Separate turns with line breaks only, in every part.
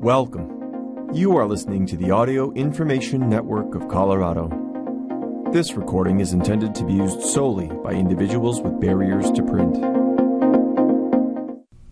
Welcome. You are listening to the Audio Information Network of Colorado. This recording is intended to be used solely by individuals with barriers to print.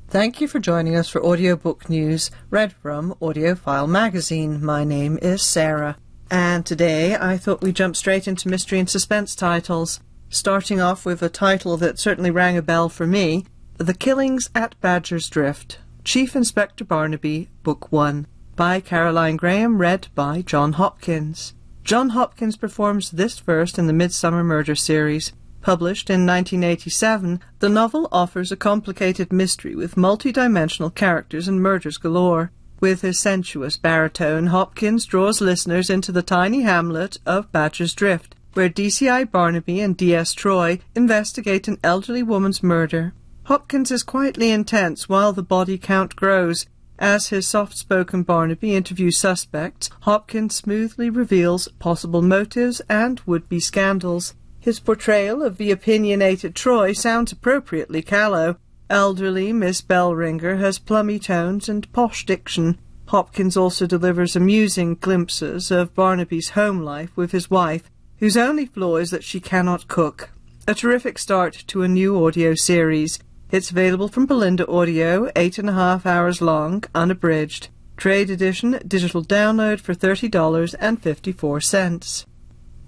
Thank you for joining us for audiobook news read from AudioFile magazine. My name is Sarah, and today I thought we'd jump straight into mystery and suspense titles, starting off with a title that certainly rang a bell for me The Killings at Badger's Drift Chief Inspector Barnaby, Book 1, by Caroline Graham, read by John Hopkins. John Hopkins performs this verse in the Midsomer Murder series. Published in 1987, the novel offers a complicated mystery with multi-dimensional characters and murders galore. With his sensuous baritone, Hopkins draws listeners into the tiny hamlet of Badger's Drift, where DCI Barnaby and D.S. Troy investigate an elderly woman's murder. Hopkins is quietly intense while the body count grows. As his soft spoken Barnaby interviews suspects, Hopkins smoothly reveals possible motives and would be scandals. His portrayal of the opinionated Troy sounds appropriately callow. Elderly Miss Bellringer has plummy tones and posh diction. Hopkins also delivers amusing glimpses of Barnaby's home life with his wife, whose only flaw is that she cannot cook. A terrific start to a new audio series. It's available from Bolinda Audio, eight and a half hours long, unabridged. Trade edition, digital download for $30.54.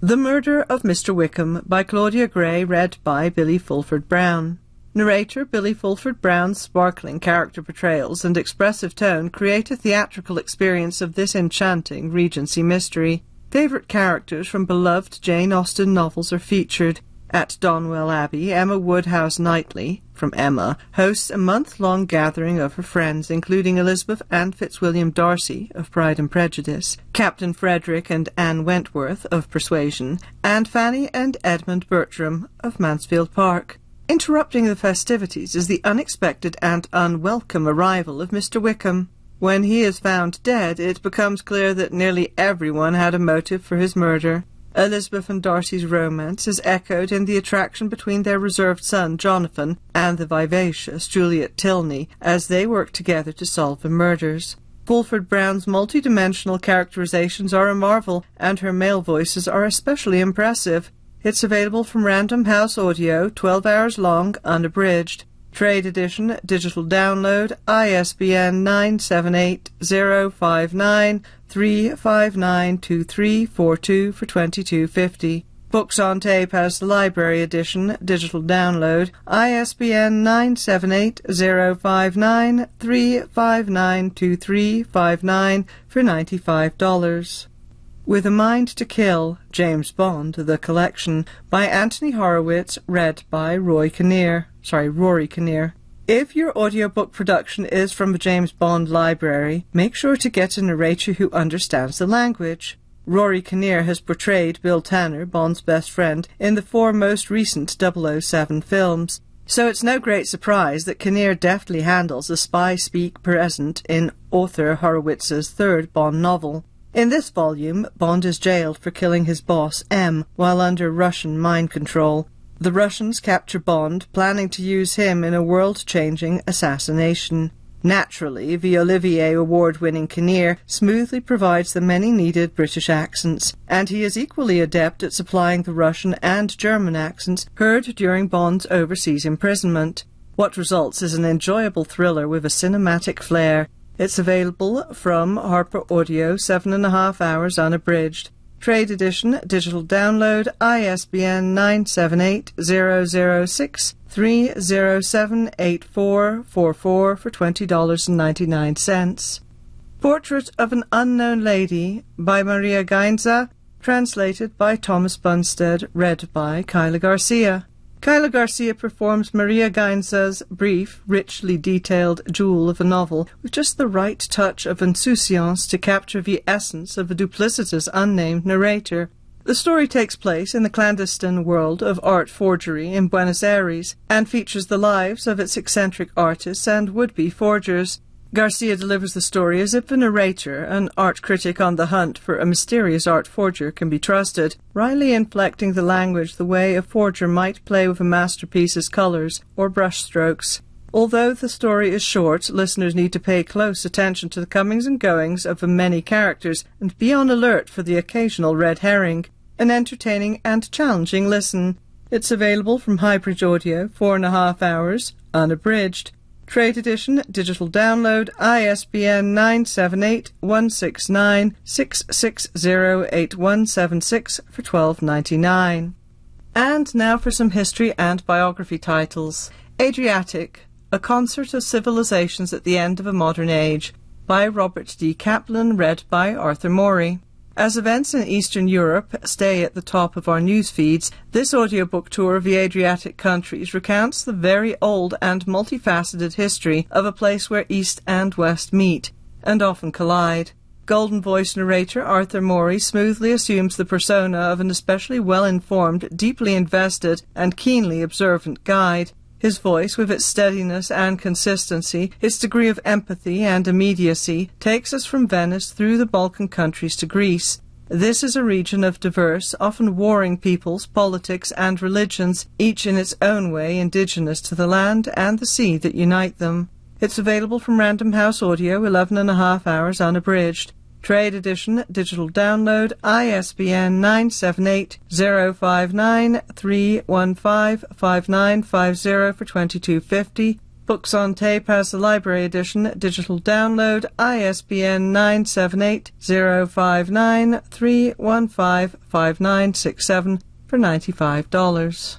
The Murder of Mr. Wickham by Claudia Gray, read by Billie Fulford Brown. Narrator Billie Fulford Brown's sparkling character portrayals and expressive tone create a theatrical experience of this enchanting Regency mystery. Favorite characters from beloved Jane Austen novels are featured. At Donwell Abbey, Emma Woodhouse Knightley, from Emma, hosts a month-long gathering of her friends, including Elizabeth and Fitzwilliam Darcy of Pride and Prejudice, Captain Frederick and Anne Wentworth of Persuasion, and Fanny and Edmund Bertram of Mansfield Park. Interrupting the festivities is the unexpected and unwelcome arrival of Mr. Wickham. When he is found dead, it becomes clear that nearly everyone had a motive for his murder. Elizabeth and Darcy's romance is echoed in the attraction between their reserved son, Jonathan, and the vivacious Juliet Tilney as they work together to solve the murders. Fulford Brown's multidimensional characterizations are a marvel, and her male voices are especially impressive. It's available from Random House Audio, 12 hours long, unabridged. Trade edition, digital download, ISBN 978-059-359-2342 for 22.50. Books on Tape has the library edition, digital download, ISBN 978-059-359-2359 for $95. With a Mind to Kill, James Bond, The Collection, by Anthony Horowitz, read by Roy Kinnear. Sorry, Rory Kinnear. If your audiobook production is from the James Bond library, make sure to get a narrator who understands the language. Rory Kinnear has portrayed Bill Tanner, Bond's best friend, in the four most recent 007 films. So it's no great surprise that Kinnear deftly handles the spy speak present in author Horowitz's third Bond novel. In this volume, Bond is jailed for killing his boss, M, while under Russian mind control. The Russians capture Bond, planning to use him in a world-changing assassination. Naturally, the Olivier Award-winning Kinnear smoothly provides the many needed British accents, and he is equally adept at supplying the Russian and German accents heard during Bond's overseas imprisonment. What results is an enjoyable thriller with a cinematic flair. It's available from Harper Audio, seven and a half hours unabridged. Trade edition, digital download, ISBN 978-006-307-8444 for $20.99. Portrait of an Unknown Lady by Maria Gainza, translated by Thomas Bunstead, read by Kyla Garcia. Kyla Garcia performs Maria Gainza's brief, richly detailed jewel of a novel with just the right touch of insouciance to capture the essence of a duplicitous unnamed narrator. The story takes place in the clandestine world of art forgery in Buenos Aires and features the lives of its eccentric artists and would-be forgers. Garcia delivers the story as if a narrator, an art critic on the hunt for a mysterious art forger, can be trusted, wryly inflecting the language the way a forger might play with a masterpiece's colors or brushstrokes. Although the story is short, listeners need to pay close attention to the comings and goings of the many characters and be on alert for the occasional red herring. An entertaining and challenging listen. It's available from Highbridge Audio, four and a half hours, unabridged. Trade edition, digital download, ISBN 978-169-660-8176 for twelve ninety nine. And now for some history and biography titles. Adriatic, A Concert of Civilizations at the End of a Modern Age, by Robert D. Kaplan, read by Arthur Morey. As events in Eastern Europe stay at the top of our news feeds, this audiobook tour of the Adriatic countries recounts the very old and multifaceted history of a place where East and West meet, and often collide. Golden voice narrator Arthur Morey smoothly assumes the persona of an especially well informed, deeply invested, and keenly observant guide. His voice, with its steadiness and consistency, its degree of empathy and immediacy, takes us from Venice through the Balkan countries to Greece. This is a region of diverse, often warring peoples, politics, and religions, each in its own way indigenous to the land and the sea that unite them. It's available from Random House Audio, 11 and a half hours unabridged. Trade edition, digital download, ISBN 978-059-315-5950 for 22.50. Books on tape has the library edition, digital download, ISBN 978-059-315-5967 for $95.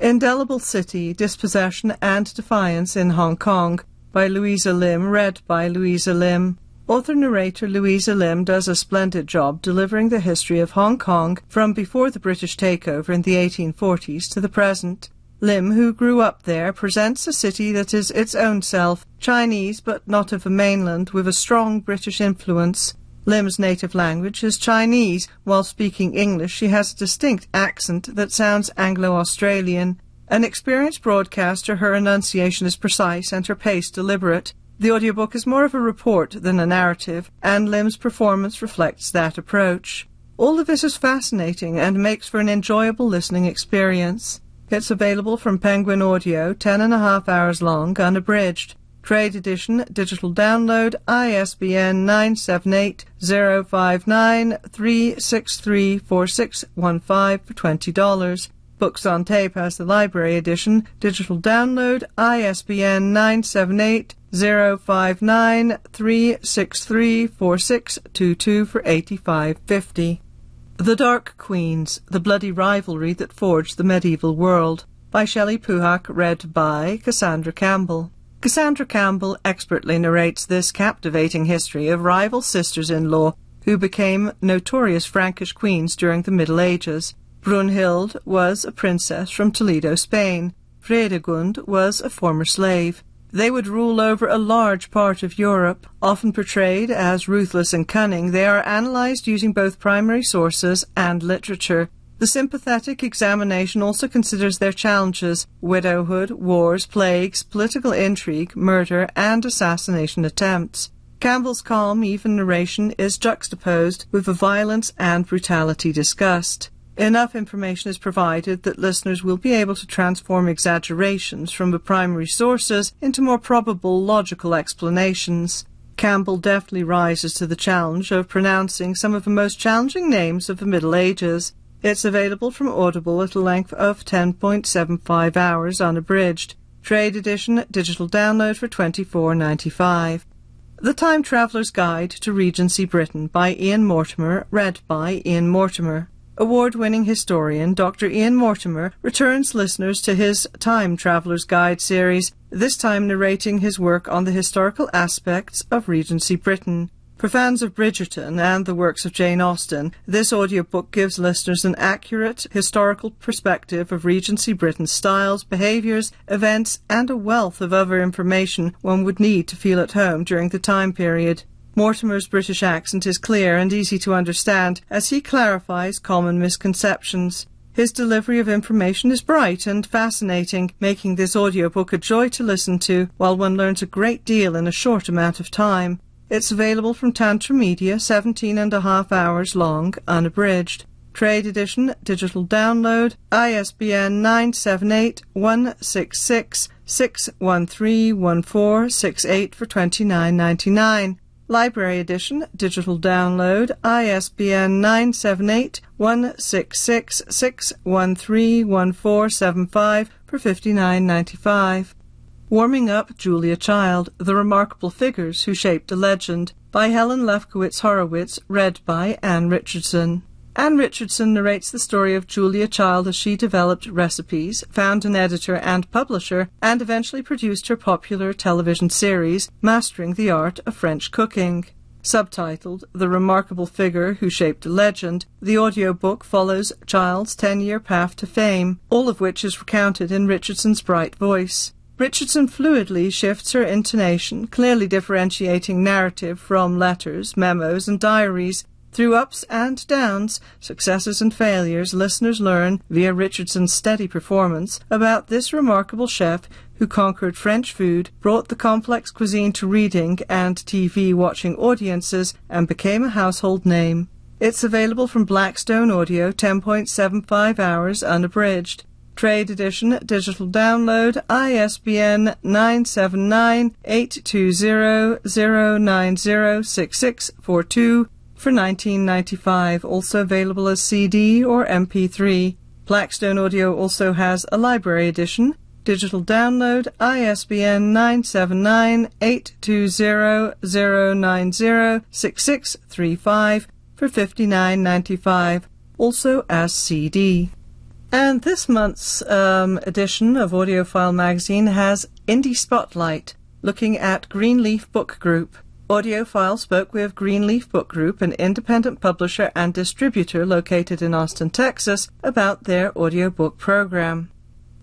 Indelible City, Dispossession and Defiance in Hong Kong by Louisa Lim, read by Louisa Lim. Author narrator Louisa Lim does a splendid job delivering the history of Hong Kong from before the British takeover in the 1840s to the present. Lim, who grew up there, presents a city that is its own self, Chinese but not of the mainland, with a strong British influence. Lim's native language is Chinese. While speaking English, she has a distinct accent that sounds Anglo-Australian. An experienced broadcaster, her enunciation is precise and her pace deliberate. The audiobook is more of a report than a narrative, and Lim's performance reflects that approach. All of this is fascinating and makes for an enjoyable listening experience. It's available from Penguin Audio, ten and a half hours long, unabridged. Trade edition, digital download, ISBN 978 059 3634615 for $20. Books on Tape has the library edition, digital download, ISBN 978 059 363 4622 for 85.50. The Dark Queens, The Bloody Rivalry That Forged the Medieval World by Shelley Puhak, read by Cassandra Campbell. Cassandra Campbell expertly narrates this captivating history of rival sisters-in-law who became notorious Frankish queens during the Middle Ages. Brunhild was a princess from Toledo, Spain. Fredegund was a former slave. They would rule over a large part of Europe. Often portrayed as ruthless and cunning, they are analyzed using both primary sources and literature. The sympathetic examination also considers their challenges widowhood, wars, plagues, political intrigue, murder, and assassination attempts. Campbell's calm, even narration is juxtaposed with the violence and brutality discussed. Enough information is provided that listeners will be able to transform exaggerations from the primary sources into more probable logical explanations. Campbell deftly rises to the challenge of pronouncing some of the most challenging names of the Middle Ages. It's available from Audible at a length of 10.75 hours unabridged. Trade edition, digital download for $24.95. The Time Traveler's Guide to Regency Britain by Ian Mortimer, read by Ian Mortimer. Award winning historian Dr. Ian Mortimer returns listeners to his Time Traveller's Guide series, this time narrating his work on the historical aspects of Regency Britain. For fans of Bridgerton and the works of Jane Austen, this audiobook gives listeners an accurate historical perspective of Regency Britain's styles, behaviours, events, and a wealth of other information one would need to feel at home during the time period. Mortimer's British accent is clear and easy to understand as he clarifies common misconceptions. His delivery of information is bright and fascinating, making this audiobook a joy to listen to while one learns a great deal in a short amount of time. It's available from Tantor Media, 17 and a half hours long, unabridged. Trade Edition, digital download, ISBN 978 166 6131468 for $29.99. Library Edition, digital download, ISBN 978 166 6131475 for $59.95. Warming Up Julia Child, The Remarkable Figures Who Shaped a Legend, by Helen Lefkowitz Horowitz, read by Anne Richardson. Anne Richardson narrates the story of Julia Child as she developed recipes, found an editor and publisher, and eventually produced her popular television series, Mastering the Art of French Cooking. Subtitled The Remarkable Figure Who Shaped a Legend, the audiobook follows Child's 10 year path to fame, all of which is recounted in Richardson's bright voice. Richardson fluidly shifts her intonation, clearly differentiating narrative from letters, memos, and diaries, through ups and downs, successes and failures, listeners learn, via Richardson's steady performance, about this remarkable chef who conquered French food, brought the complex cuisine to reading and TV watching audiences, and became a household name. It's available from Blackstone Audio, 10.75 hours unabridged. Trade Edition, digital download, ISBN 979 820 0906642 for 1995, also available as CD or MP3. Blackstone Audio also has a library edition, digital download, ISBN 979-820-090-6635 for 59.95, also as CD. And this month's um, edition of AudioFile magazine has Indie Spotlight, looking at Greenleaf Book Group. AudioFile spoke with Greenleaf Book Group, an independent publisher and distributor located in Austin, Texas, about their audiobook program.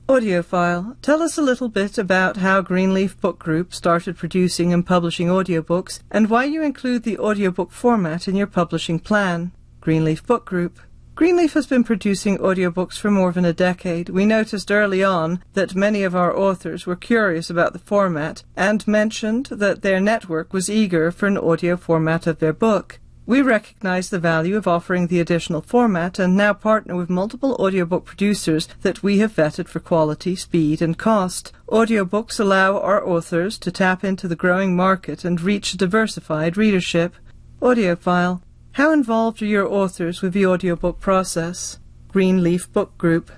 AudioFile, tell us a little bit about how Greenleaf Book Group started producing and publishing audiobooks and why you include the audiobook format in your publishing plan. Greenleaf Book Group. Greenleaf has been producing audiobooks for more than a decade. We noticed early on that many of our authors were curious about the format and mentioned that their network was eager for an audio format of their book. We recognize the value of offering the additional format and now partner with multiple audiobook producers that we have vetted for quality, speed, and cost. Audiobooks allow our authors to tap into the growing market and reach a diversified readership. AudioFile. How involved are your authors with the audiobook process? Greenleaf Book Group.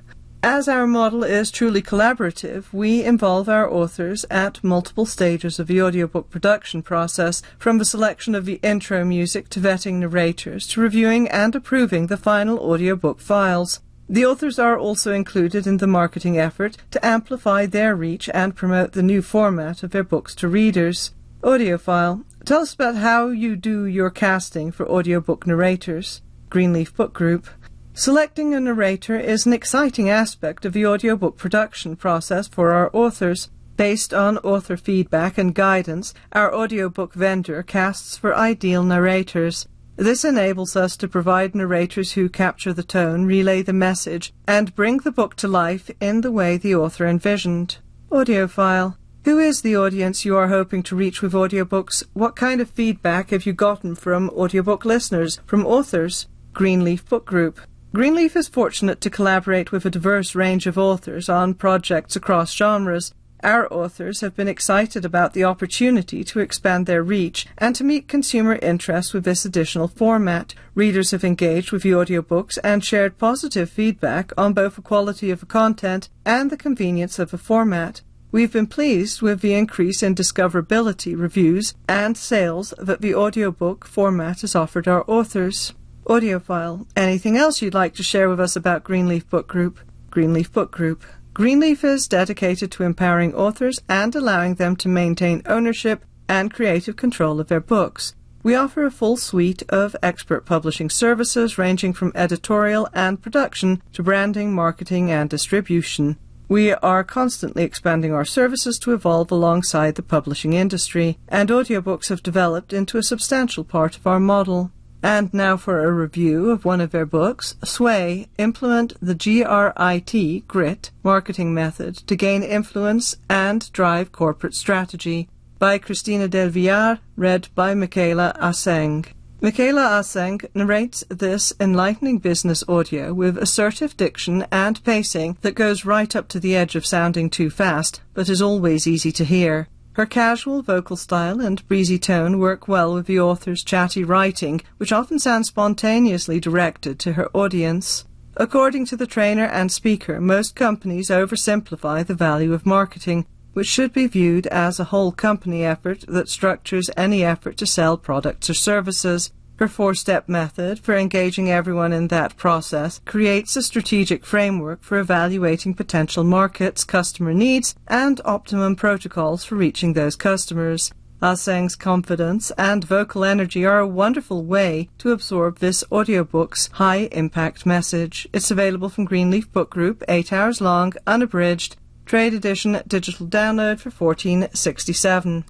As our model is truly collaborative, we involve our authors at multiple stages of the audiobook production process, from the selection of the intro music to vetting narrators to reviewing and approving the final audiobook files. The authors are also included in the marketing effort to amplify their reach and promote the new format of their books to readers. AudioFile. Tell us about how you do your casting for audiobook narrators. Greenleaf Book Group. Selecting a narrator is an exciting aspect of the audiobook production process for our authors. Based on author feedback and guidance, our audiobook vendor casts for ideal narrators. This enables us to provide narrators who capture the tone, relay the message, and bring the book to life in the way the author envisioned. AudioFile. Who is the audience you are hoping to reach with audiobooks? What kind of feedback have you gotten from audiobook listeners, from authors? Greenleaf Book Group. Greenleaf is fortunate to collaborate with a diverse range of authors on projects across genres. Our authors have been excited about the opportunity to expand their reach and to meet consumer interest with this additional format. Readers have engaged with the audiobooks and shared positive feedback on both the quality of the content and the convenience of the format. We've been pleased with the increase in discoverability reviews and sales that the audiobook format has offered our authors. AudioFile. Anything else you'd like to share with us about Greenleaf Book Group? Greenleaf Book Group. Greenleaf is dedicated to empowering authors and allowing them to maintain ownership and creative control of their books. We offer a full suite of expert publishing services ranging from editorial and production to branding, marketing, and distribution. We are constantly expanding our services to evolve alongside the publishing industry, and audiobooks have developed into a substantial part of our model. And now for a review of one of their books, Sway, Implement the GRIT, GRIT, marketing method to gain influence and drive corporate strategy by Christina Del Villar, read by Michaela Aseng. Michaela Aseng narrates this enlightening business audio with assertive diction and pacing that goes right up to the edge of sounding too fast, but is always easy to hear. Her casual vocal style and breezy tone work well with the author's chatty writing, which often sounds spontaneously directed to her audience. According to the trainer and speaker, most companies oversimplify the value of marketing, which should be viewed as a whole company effort that structures any effort to sell products or services. Her four step method for engaging everyone in that process creates a strategic framework for evaluating potential markets, customer needs, and optimum protocols for reaching those customers. Ah Aseng's confidence and vocal energy are a wonderful way to absorb this audiobook's high impact message. It's available from Greenleaf Book Group, 8 hours long, unabridged, trade edition digital download for 1467.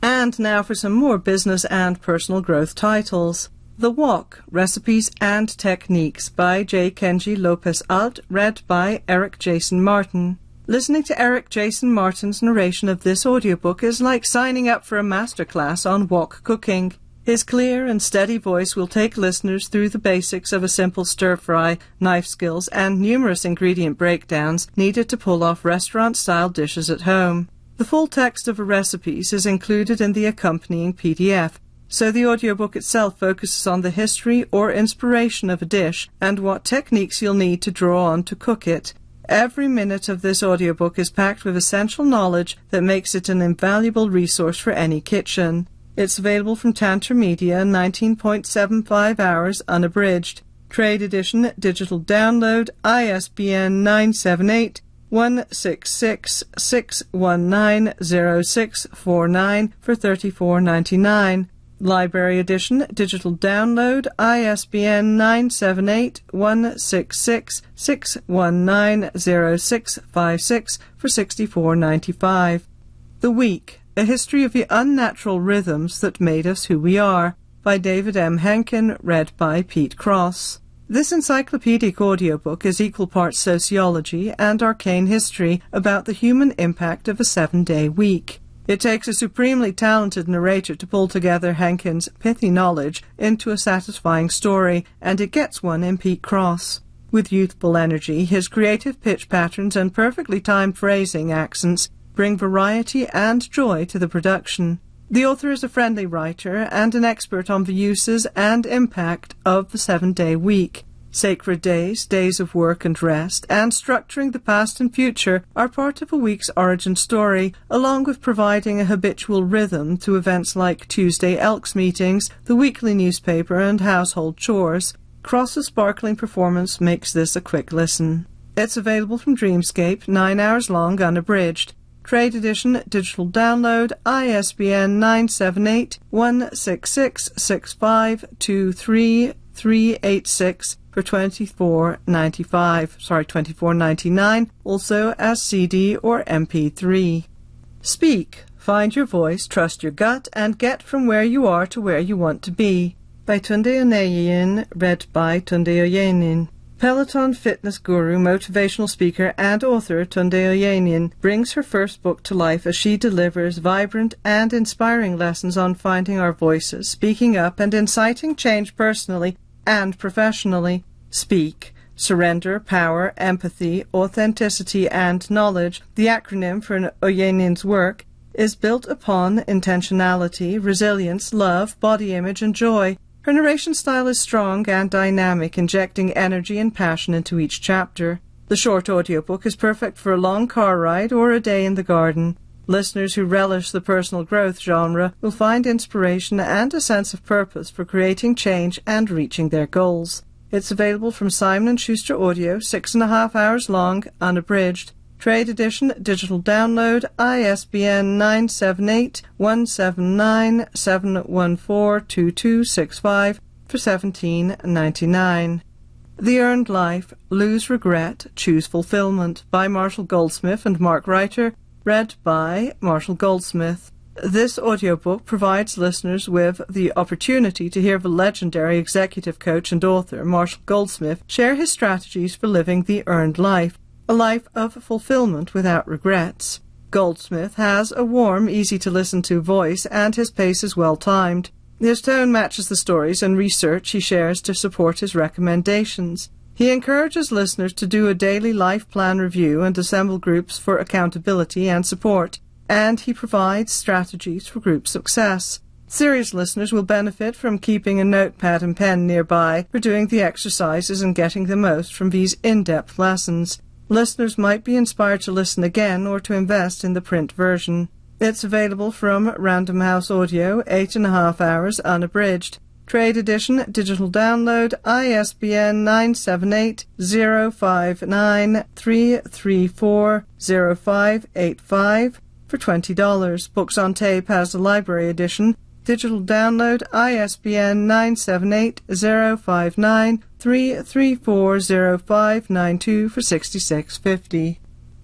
And now for some more business and personal growth titles. The Wok Recipes and Techniques by J. Kenji Lopez Alt, read by Eric Jason Martin. Listening to Eric Jason Martin's narration of this audiobook is like signing up for a masterclass on wok cooking. His clear and steady voice will take listeners through the basics of a simple stir fry, knife skills, and numerous ingredient breakdowns needed to pull off restaurant style dishes at home. The full text of the recipes is included in the accompanying PDF, so the audiobook itself focuses on the history or inspiration of a dish and what techniques you'll need to draw on to cook it. Every minute of this audiobook is packed with essential knowledge that makes it an invaluable resource for any kitchen. It's available from Tantor Media, 19.75 hours unabridged. Trade edition, digital download, ISBN 978 166 619 0649 for 34.99. Library edition, digital download, ISBN 978 166 619 0656 for 64.95. The Week, A History of the Unnatural Rhythms That Made Us Who We Are, by David M. Henkin, read by Pete Cross. This encyclopedic audiobook is equal parts sociology and arcane history about the human impact of a seven day week. It takes a supremely talented narrator to pull together Henkin's pithy knowledge into a satisfying story, and it gets one in Pete Cross. With youthful energy, his creative pitch patterns and perfectly timed phrasing accents bring variety and joy to the production. The author is a friendly writer and an expert on the uses and impact of the seven day week. Sacred days, days of work and rest, and structuring the past and future are part of a week's origin story, along with providing a habitual rhythm to events like Tuesday Elks meetings, the weekly newspaper, and household chores. Cross's sparkling performance makes this a quick listen. It's available from Dreamscape, nine hours long, unabridged. Trade Edition Digital Download ISBN 978 166 386 for 24.95 sorry 24.99 also as CD or MP3 Speak. Find your voice trust your gut and get from where you are to where you want to be. By Tunde Oyeneyin read by Tunde Oyeneyin Peloton fitness guru, motivational speaker, and author Tunde Oyeneyin brings her first book to life as she delivers vibrant and inspiring lessons on finding our voices, speaking up, and inciting change personally and professionally. Speak. Surrender, power, empathy, authenticity, and knowledge, the acronym for Oyeneyin's work, is built upon intentionality, resilience, love, body image, and joy. Her narration style is strong and dynamic, injecting energy and passion into each chapter. The short audiobook is perfect for a long car ride or a day in the garden. Listeners who relish the personal growth genre will find inspiration and a sense of purpose for creating change and reaching their goals. It's available from Simon & Schuster Audio, six and a half hours long, unabridged. Trade Edition Digital Download ISBN 978 179 714 2265 for 17.99. The Earned Life Lose Regret Choose Fulfillment by Marshall Goldsmith and Mark Reiter read by Marshall Goldsmith. This audiobook provides listeners with the opportunity to hear the legendary executive coach and author Marshall Goldsmith share his strategies for living the earned life a life of fulfillment without regrets. Goldsmith has a warm, easy to listen to voice, and his pace is well timed. His tone matches the stories and research he shares to support his recommendations. He encourages listeners to do a daily life plan review and assemble groups for accountability and support, and he provides strategies for group success. Serious listeners will benefit from keeping a notepad and pen nearby for doing the exercises and getting the most from these in-depth lessons. Listeners might be inspired to listen again or to invest in the print version. It's available from Random House Audio, eight and a half hours unabridged. Trade edition, digital download, ISBN 978-059-334-0585 for $20. Books on Tape has the library edition, digital download, ISBN 978-059-334-0592 for $66.50.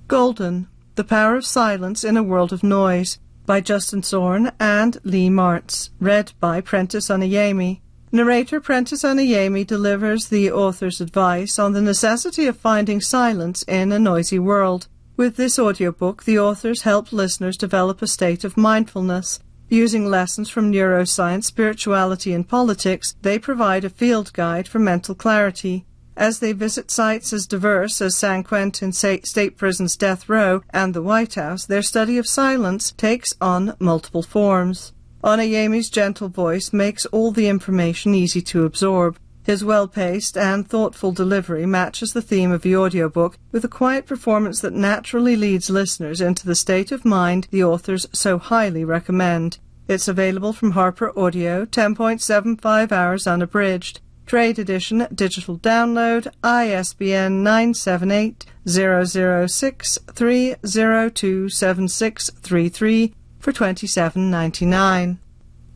Golden, The Power of Silence in a World of Noise by Justin Zorn and Leigh Marz, read by Prentice Onayemi. Narrator Prentice Onayemi delivers the author's advice on the necessity of finding silence in a noisy world. With this audiobook, the authors help listeners develop a state of mindfulness. Using lessons from neuroscience, spirituality, and politics, they provide a field guide for mental clarity. As they visit sites as diverse as San Quentin State Prison's death row and the White House, their study of silence takes on multiple forms. Onayemi's gentle voice makes all the information easy to absorb. His well-paced and thoughtful delivery matches the theme of the audiobook with a quiet performance that naturally leads listeners into the state of mind the authors so highly recommend. It's available from Harper Audio, 10.75 hours unabridged. Trade Edition Digital Download ISBN 978 006 3027633 for $27.99.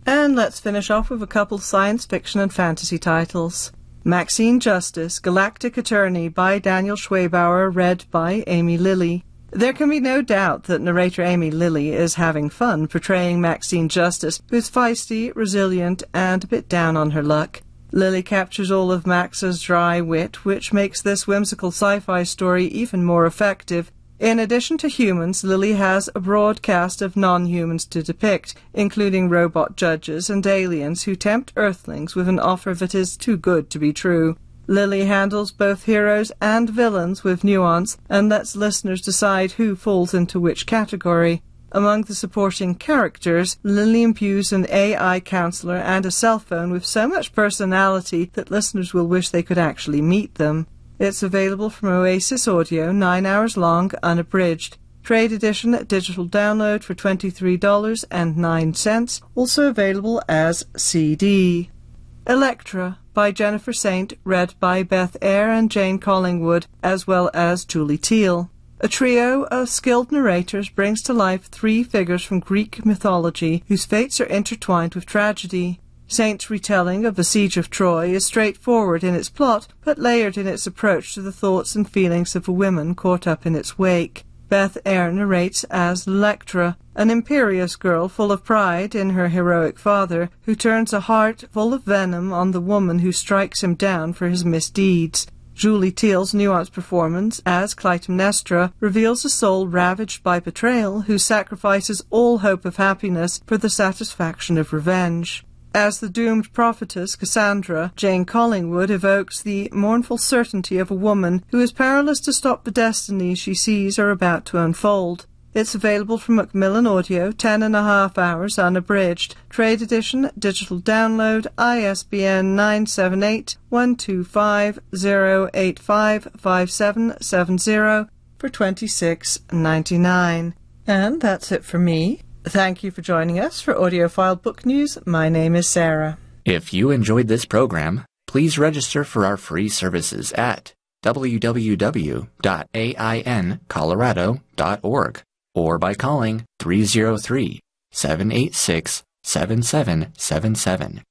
And let's finish off with a couple science fiction and fantasy titles. Maxine Justice, Galactic Attorney by Daniel Schwabauer, read by Amy Lilly. There can be no doubt that narrator Amy Lilly is having fun portraying Maxine Justice, who's feisty, resilient, and a bit down on her luck. Lilly captures all of Max's dry wit, which makes this whimsical sci-fi story even more effective. In addition to humans, Lilly has a broad cast of non-humans to depict, including robot judges and aliens who tempt Earthlings with an offer that is too good to be true. Lilly handles both heroes and villains with nuance and lets listeners decide who falls into which category. Among the supporting characters, Lilly imbues an AI counselor and a cell phone with so much personality that listeners will wish they could actually meet them. It's available from Oasis Audio, 9 hours long, unabridged. Trade edition digital download for $23.09, also available as CD. Elektra by Jennifer Saint, read by Beth Eyre and Jane Collingwood, as well as Julie Teal. A trio of skilled narrators brings to life three figures from Greek mythology whose fates are intertwined with tragedy. Saint's retelling of the Siege of Troy is straightforward in its plot, but layered in its approach to the thoughts and feelings of the women caught up in its wake. Beth Eyre narrates as Electra, an imperious girl full of pride in her heroic father, who turns a heart full of venom on the woman who strikes him down for his misdeeds. Julie Teal's nuanced performance as Clytemnestra reveals a soul ravaged by betrayal who sacrifices all hope of happiness for the satisfaction of revenge. As the doomed prophetess Cassandra, Jane Collingwood evokes the mournful certainty of a woman who is powerless to stop the destinies she sees are about to unfold. It's available from Macmillan Audio, ten and a half hours unabridged. Trade edition, digital download, ISBN 978 125 085 5770 for twenty six ninety nine. And that's it for me. Thank you for joining us for AudioFile Book News. My name is Sarah.
If you enjoyed this program, please register for our free services at www.aincolorado.org or by calling 303 786 7777.